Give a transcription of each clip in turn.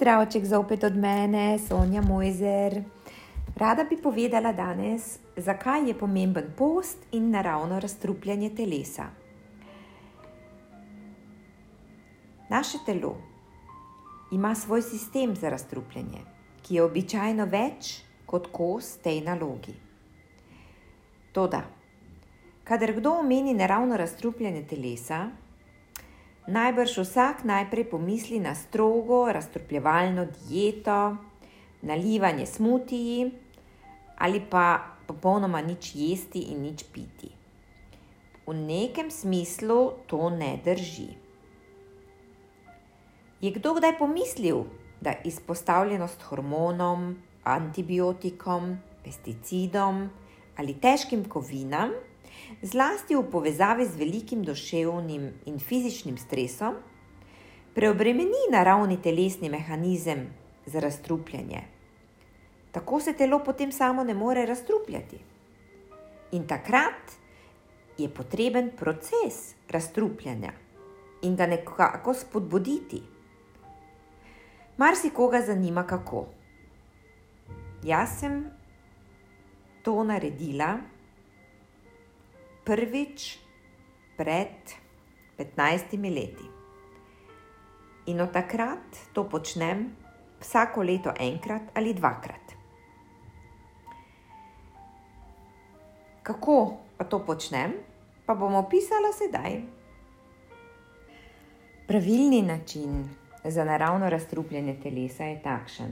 Pozdravček zopet od mene, Sonja Mojzer. Rada bi povedala danes, zakaj je pomemben post in naravno razstrupljanje telesa. Naše telo ima svoj sistem za razstrupljanje, ki je običajno več kot kos tej nalogi. Toda, kadar kdo omeni naravno razstrupljanje telesa, Najbrž vsak najprej pomisli na strogo razstrupljevalno dieto, nalivanje smutiji ali pa popolnoma nič jesti in nič piti. V nekem smislu to ne drži. Je kdo kdaj pomislil, da izpostavljenost hormonom, antibiotikom, pesticidom ali težkim kovinam zlasti v povezavi z velikim duševnim in fizičnim stresom, preobremeni naravni telesni mehanizem za razstrupljanje. Tako se telo potem samo ne more razstrupljati. In takrat je potreben proces razstrupljanja in ga nekako spodbuditi. Mar si koga zanima, kako? Jaz sem to naredila prvič pred 15 leti. In od takrat to počnem vsako leto enkrat ali dvakrat. Kako pa to počnem, pa bom opisala sedaj. Pravilni način za naravno razstrupljanje telesa je takšen.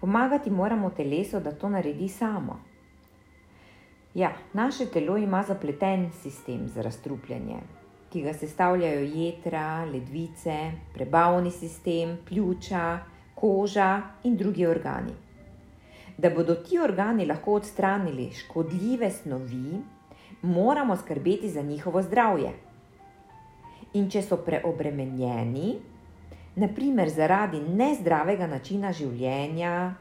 Pomagati moramo telesu, da to naredi samo. Ja, naše telo ima zapleten sistem za razstrupljanje, ki ga sestavljajo jedra, ledvice, prebavni sistem, pljuča, koža in drugi organi. Da bodo ti organi lahko odstranili škodljive snovi, moramo skrbeti za njihovo zdravje. In če so preobremenjeni, naprimer zaradi nezdravega načina življenja,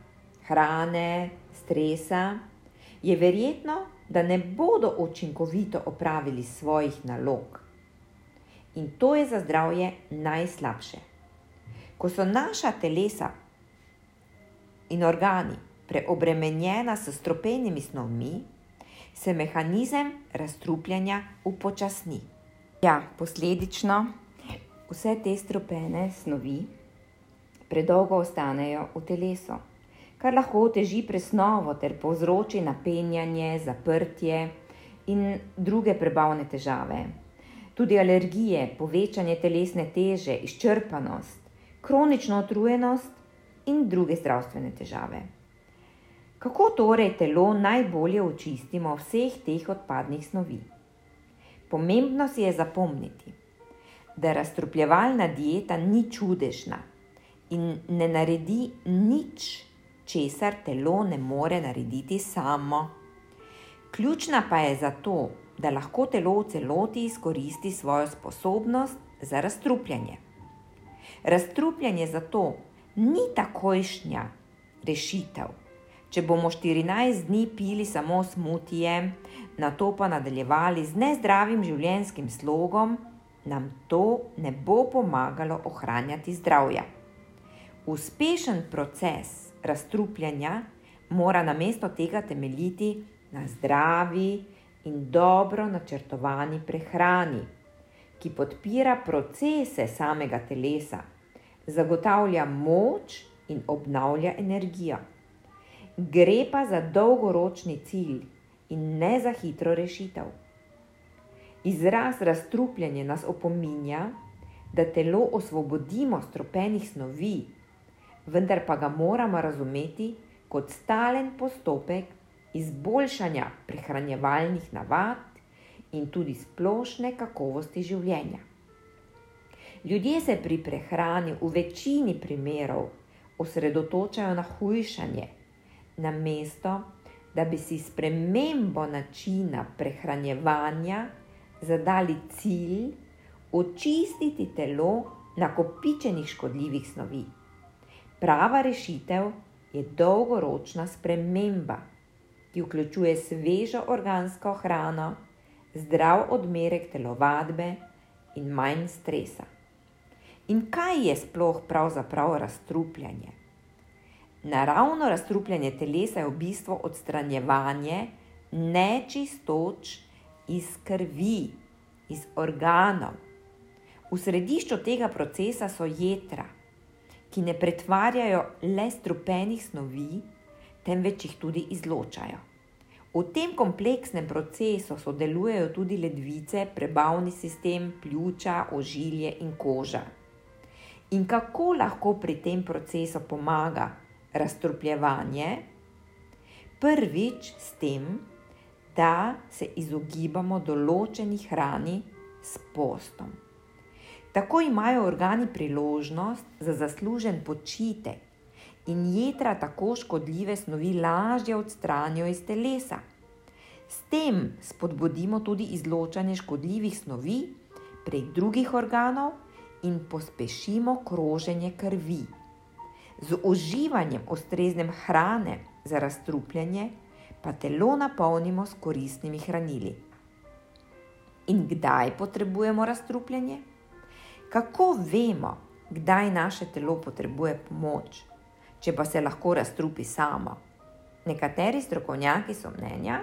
hrane, stresa, je verjetno, da ne bodo učinkovito opravili svojih nalog. In to je za zdravje najslabše. Ko so naša telesa in organi preobremenjena s stropenimi snovmi, se mehanizem razstrupljanja upočasni. Ja, posledično vse te stropene snovi predolgo ostanejo v telesu kar lahko oteži presnovo ter povzroči napenjanje, zaprtje in druge prebavne težave. Tudi alergije, povečanje telesne teže, izčrpanost, kronično utrujenost in druge zdravstvene težave. Kako torej telo najbolje očistimo vseh teh odpadnih snovi? Pomembno si je zapomniti, da razstrupljevalna dieta ni čudežna in ne naredi nič česar telo ne more narediti samo. Ključna pa je zato, da lahko telo v celoti izkoristi svojo sposobnost za razstrupljanje. Razstrupljanje zato ni takojšnja rešitev. Če bomo 14 dni pili samo smutije, na to pa nadaljevali z nezdravim življenjskim slogom, nam to ne bo pomagalo ohranjati zdravja. Uspešen proces razstrupljanja mora namesto tega temeljiti na zdravi in dobro načrtovani prehrani, ki podpira procese samega telesa, zagotavlja moč in obnavlja energijo. Gre pa za dolgoročni cilj in ne za hitro rešitev. Izraz razstrupljanje nas opominja, da telo osvobodimo stropenih snovi, vendar pa ga moramo razumeti kot stalen postopek izboljšanja prehranjevalnih navad in tudi splošne kakovosti življenja. Ljudje se pri prehrani v večini primerov osredotočajo na hujšanje, namesto da bi si spremembo načina prehranjevanja zadali cilj očistiti telo nakopičenih škodljivih snovi. Prava rešitev je dolgoročna sprememba, ki vključuje svežo organsko hrano, zdrav odmerek telovadbe in manj stresa. In kaj je sploh pravzaprav razstrupljanje? Naravno razstrupljanje telesa je v bistvu odstranjevanje nečistoč iz krvi, iz organov. V središču tega procesa so jedra, ki ne pretvarjajo le strupenih snovi, temveč jih tudi izločajo. V tem kompleksnem procesu sodelujejo tudi ledvice, prebavni sistem, pljuča, ožilje in koža. In kako lahko pri tem procesu pomaga razstrupljevanje? Prvič s tem, da se izogibamo določeni hrani s postom. Tako imajo organi priložnost za zaslužen počitek in jedra tako škodljive snovi lažje odstranijo iz telesa. S tem spodbudimo tudi izločanje škodljivih snovi prek drugih organov in pospešimo kroženje krvi. Z uživanjem ustrezne hrane za razstrupljanje pa telo napolnimo s koristnimi hranili. In kdaj potrebujemo razstrupljanje? Kako vemo, kdaj naše telo potrebuje pomoč, če pa se lahko razstrupi samo? Nekateri strokovnjaki so mnenja,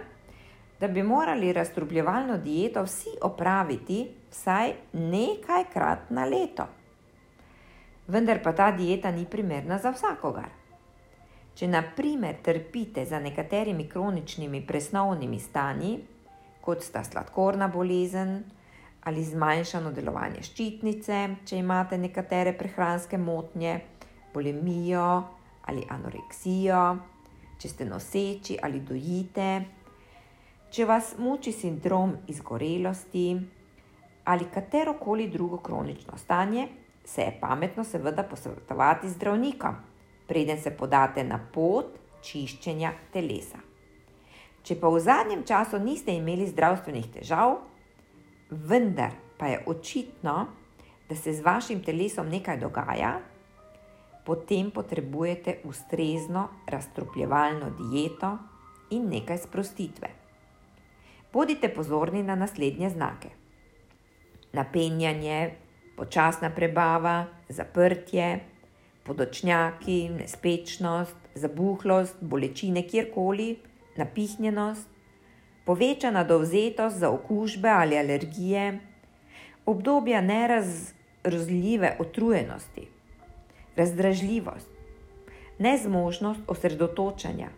da bi morali razstrupljevalno dieto vsi opraviti vsaj nekajkrat na leto. Vendar pa ta dieta ni primerna za vsakogar. Če naprimer trpite za nekaterimi kroničnimi presnovnimi stanji, kot sta sladkorna bolezen ali zmanjšano delovanje ščitnice, če imate nekatere prehranske motnje, bolemijo ali anoreksijo, če ste noseči ali dojite, če vas muči sindrom izgorelosti ali katero koli drugo kronično stanje, se je pametno seveda posvetovati zdravnikom preden se podate na pot čiščenja telesa. Če pa v zadnjem času niste imeli zdravstvenih težav, vendar pa je očitno, da se z vašim telesom nekaj dogaja, potem potrebujete ustrezno razstrupljevalno dieto in nekaj sprostitve. Bodite pozorni na naslednje znake: napenjanje, počasna prebava, zaprtje, podočnjaki, nespečnost, zabuhlost, bolečine kjerkoli, napihnjenost, povečana dovzetost za okužbe ali alergije, obdobja nerazrozljive utrujenosti, razdražljivost, nezmožnost osredotočanja.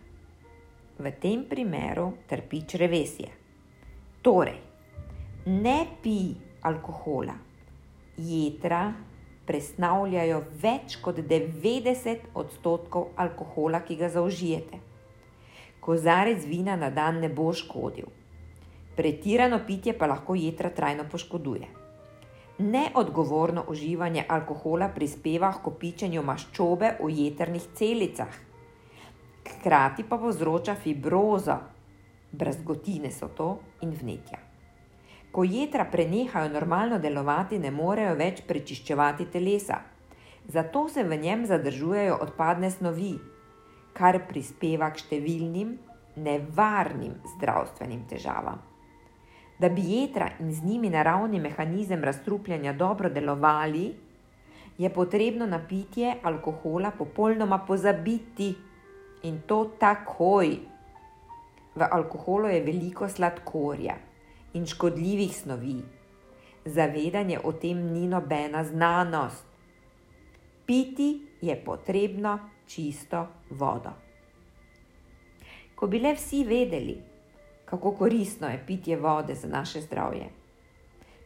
V tem primeru trpi črevesje. Torej, ne pi alkohola, jedra presnavljajo več kot 90 odstotkov alkohola, ki ga zaužijete. Kozarec vina na dan ne bo škodil. Pretirano pitje pa lahko jedra trajno poškoduje. Neodgovorno uživanje alkohola prispeva k kopičenju maščobe v jedrnih celicah, hkrati pa povzroča fibrozo, brazgotine so to in vnetja. Ko jedra prenehajo normalno delovati, ne morejo več prečiščevati telesa. Zato se v njem zadržujejo odpadne snovi, kar prispeva k številnim nevarnim zdravstvenim težavam. Da bi jedra in z njimi naravni mehanizem razstrupljanja dobro delovali, je potrebno na pitje alkohola popolnoma pozabiti in to takoj. V alkoholu je veliko sladkorja in škodljivih snovi. Zavedanje o tem ni nobena znanost. Piti je potrebno čisto vodo. Ko bi le vsi vedeli, kako koristno je pitje vode za naše zdravje.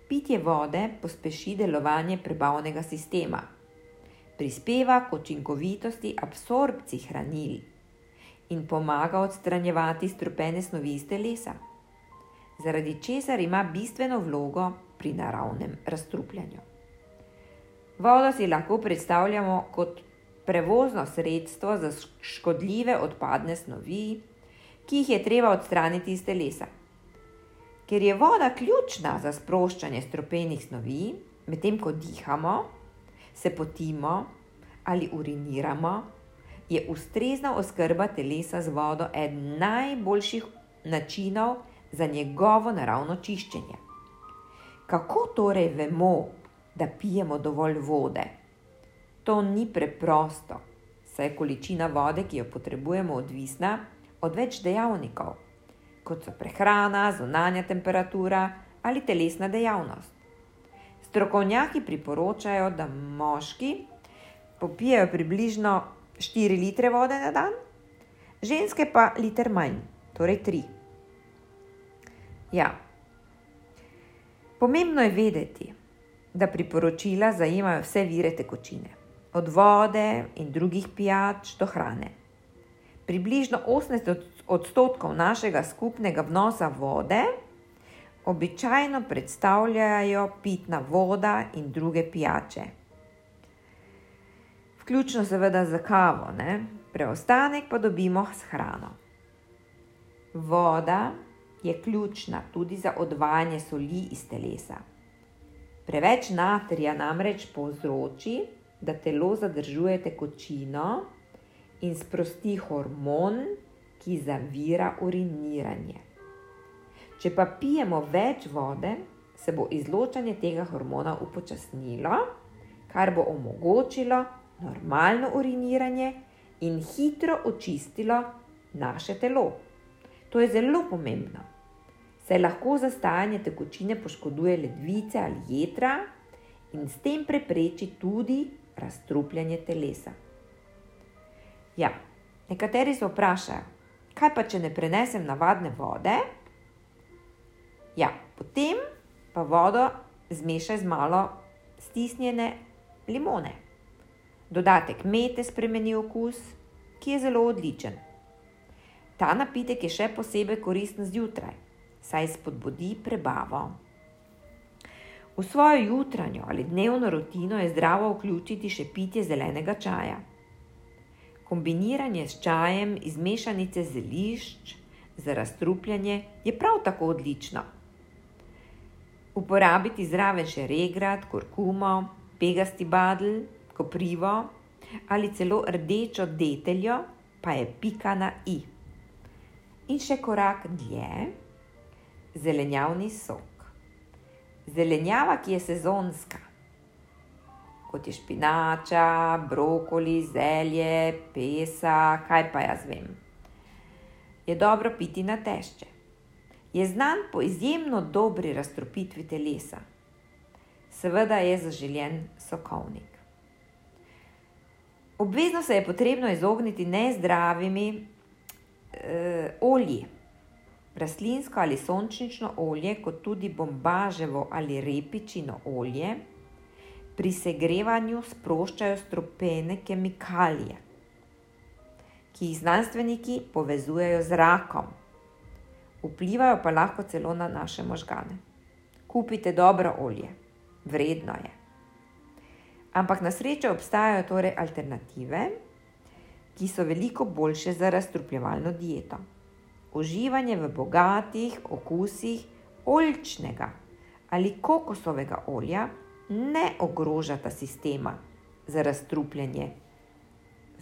Pitje vode pospeši delovanje prebavnega sistema, prispeva k učinkovitosti absorpciji hranil in pomaga odstranjevati strupene snovi iz telesa zaradi česar ima bistveno vlogo pri naravnem razstrupljanju. Vodo si lahko predstavljamo kot prevozno sredstvo za škodljive odpadne snovi, ki jih je treba odstraniti iz telesa. Ker je voda ključna za sproščanje strupenih snovi, medtem ko dihamo, se potimo ali uriniramo, je ustrezna oskrba telesa z vodo eden najboljših načinov, za njegovo naravno čiščenje. Kako torej vemo, da pijemo dovolj vode? To ni preprosto, saj je količina vode, ki jo potrebujemo, odvisna od več dejavnikov, kot so prehrana, zunanja temperatura ali telesna dejavnost. Strokovnjaki priporočajo, da moški popijajo približno 4 litre vode na dan, ženske pa liter manj, torej 3. Ja. Pomembno je vedeti, da priporočila zajemajo vse vire tekočine, od vode in drugih pijač do hrane. Približno 80 odstotkov našega skupnega vnosa vode običajno predstavljajo pitna voda in druge pijače. Vključno seveda za kavo, ne? preostanek pa dobimo s hrano. Voda je ključna tudi za odvajanje soli iz telesa. Preveč natrija namreč povzroči, da telo zadržuje tekočino in sprosti hormon, ki zavira uriniranje. Če pa pijemo več vode, se bo izločanje tega hormona upočasnilo, kar bo omogočilo normalno uriniranje in hitro očistilo naše telo. To je zelo pomembno, saj lahko zastajanje tekočine poškoduje ledvice ali jedra in s tem prepreči tudi razstrupljanje telesa. Ja, nekateri se vprašajo, kaj pa če ne prenesem navadne vode? Ja, potem pa vodo zmešaj z malo stisnjene limone. Dodatek mete spremeni okus, ki je zelo odličen. Ta napitek je še posebej koristen zjutraj, saj spodbudi prebavo. V svojo jutranjo ali dnevno rutino je zdravo vključiti še pitje zelenega čaja. Kombiniranje s čajem iz mešanice zelišč za razstrupljanje je prav tako odlično. Uporabiti zraven še regrat, kurkumo, pegasti badl koprivo ali celo rdečo deteljo, pa je pika na i. In še korak dlje, zelenjavni sok. Zelenjava, ki je sezonska, kot je špinača, brokoli, zelje, pesa, kaj pa jaz vem. Je dobro piti na tešče. Je znan po izjemno dobri razstropitvi telesa. Seveda je zaželjen sokovnik. Obvezno se je potrebno izogniti nezdravimi eh, olji. Rastlinsko ali sončnično olje, kot tudi bombaževo ali repičino olje, pri segrevanju sproščajo stropene kemikalije, ki jih znanstveniki povezujejo z rakom. Vplivajo pa lahko celo na naše možgane. Kupite dobro olje, vredno je. Ampak na srečo obstajajo torej alternative, ki so veliko boljše za razstrupljevalno dieto. Uživanje v bogatih okusih oljčnega ali kokosovega olja ne ogrožata sistema za razstrupljanje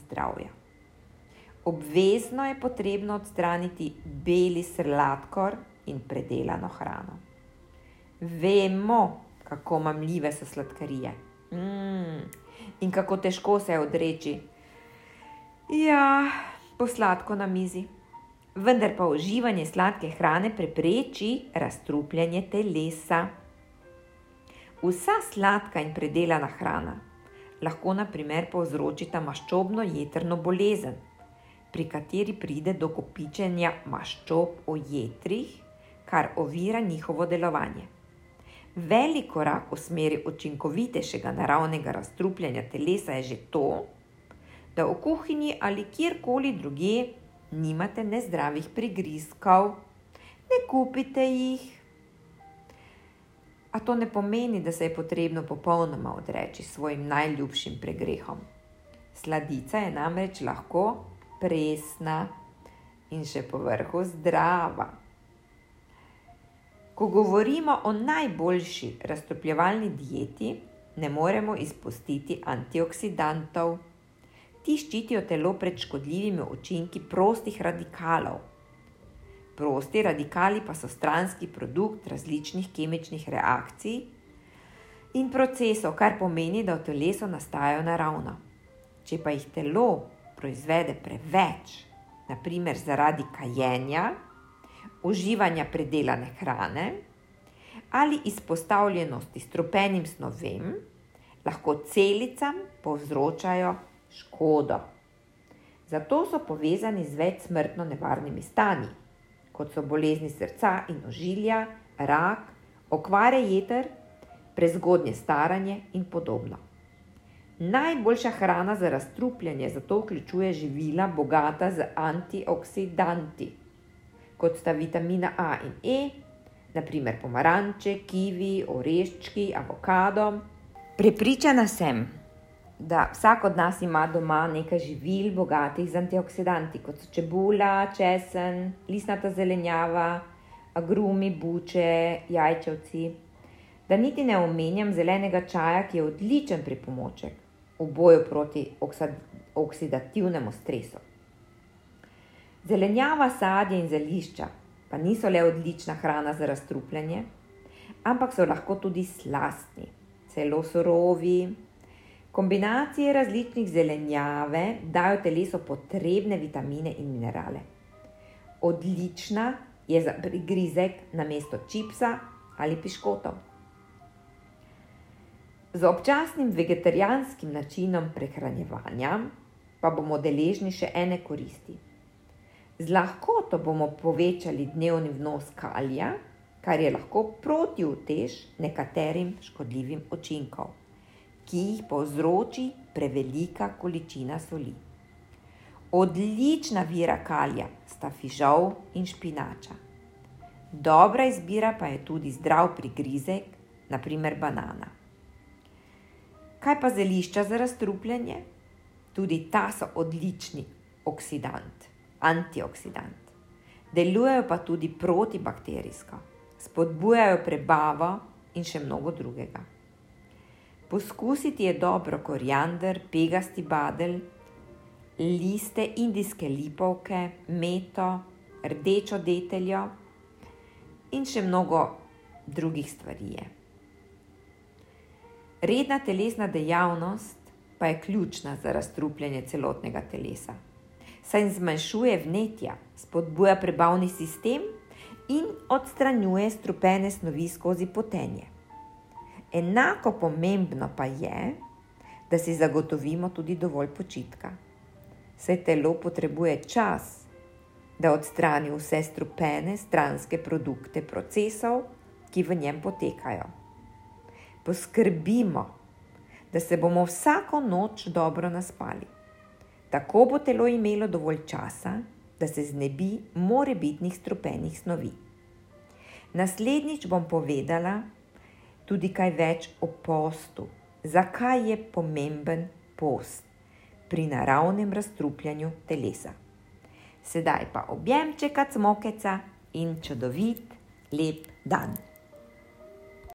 zdravja. Obvezno je potrebno odstraniti beli sladkor in predelano hrano. Vemo, kako mamljive so sladkarije. Mm. In kako težko se je odreči. Ja, posladko na mizi. Vendar pa uživanje sladke hrane prepreči razstrupljanje telesa. Vsa sladka in predelana hrana lahko naprimer povzročita maščobno jedrno bolezen, pri kateri pride do kopičenja maščob v jedrih, kar ovira njihovo delovanje. Velik korak v smeri učinkovitejšega naravnega razstrupljanja telesa je že to, da v kuhinji ali kjerkoli druge nimate nezdravih prigrizkov, ne kupite jih. A to ne pomeni, da se je potrebno popolnoma odreči svojim najljubšim pregrehom. Sladica je namreč lahko presna in še povrhu zdrava. Ko govorimo o najboljši raztopljevalni dieti, ne moremo izpustiti antioksidantov. Ti ščitijo telo pred škodljivimi učinki prostih radikalov. Prosti radikali pa so stranski produkt različnih kemičnih reakcij in procesov, kar pomeni, da v telesu nastajajo naravno. Če pa jih telo proizvede preveč, naprimer zaradi kajenja, uživanja predelane hrane ali izpostavljenosti stropenim snovem, lahko celicam povzročajo škodo. Zato so povezani z več smrtno nevarnimi stanji, kot so bolezni srca in ožilja, rak, okvare jeter, prezgodnje staranje in podobno. Najboljša hrana za razstrupljanje zato vključuje živila bogata z antioksidanti, kot sta vitamina A in E, naprimer pomaranče, kivi, oreščki, avokado. Prepričana sem, da vsak od nas ima doma nekaj živil bogatih z antioksidanti, kot so čebula, česen, listnata zelenjava, agrumi, buče, jajčevci. Da niti ne omenjam zelenega čaja, ki je odličen pripomoček v boju proti oksidativnemu stresu. Zelenjava, sadje in zelišča pa niso le odlična hrana za razstrupljanje, ampak so lahko tudi slastni, celo surovi. Kombinacije različnih zelenjave dajo telesu potrebne vitamine in minerale. Odlična je za prigrizek na mesto čipsa ali piškotov. Z občasnim vegetarijanskim načinom prehranjevanja pa bomo deležni še ene koristi. Z lahkoto bomo povečali dnevni vnos kalija, kar je lahko protivtež nekaterim škodljivim učinkom, ki jih povzroči prevelika količina soli. Odlična vira kalija sta fižol in špinača. Dobra izbira pa je tudi zdrav prigrizek, naprimer banana. Kaj pa zelišča za razstrupljanje? Tudi ta so odlični oksidant, antioksidant. Delujejo pa tudi protibakterijsko, spodbujajo prebavo in še mnogo drugega. Poskusiti je dobro koriander, pegasti badel, liste indijske lipovke, meto, rdečo deteljo in še mnogo drugih stvari. Je. Redna telesna dejavnost pa je ključna za razstrupljanje celotnega telesa. Saj zmanjšuje vnetja, spodbuja prebavni sistem in odstranjuje strupene snovi skozi potenje. Enako pomembno pa je, da si zagotovimo tudi dovolj počitka. Saj telo potrebuje čas, da odstrani vse strupene stranske produkte procesov, ki v njem potekajo poskrbimo, da se bomo vsako noč dobro naspali. Tako bo telo imelo dovolj časa, da se znebi morebitnih strupenih snovi. Naslednjič bom povedala tudi kaj več o postu, zakaj je pomemben post pri naravnem razstrupljanju telesa. Sedaj pa objemček, smokeca in čudovit, lep dan.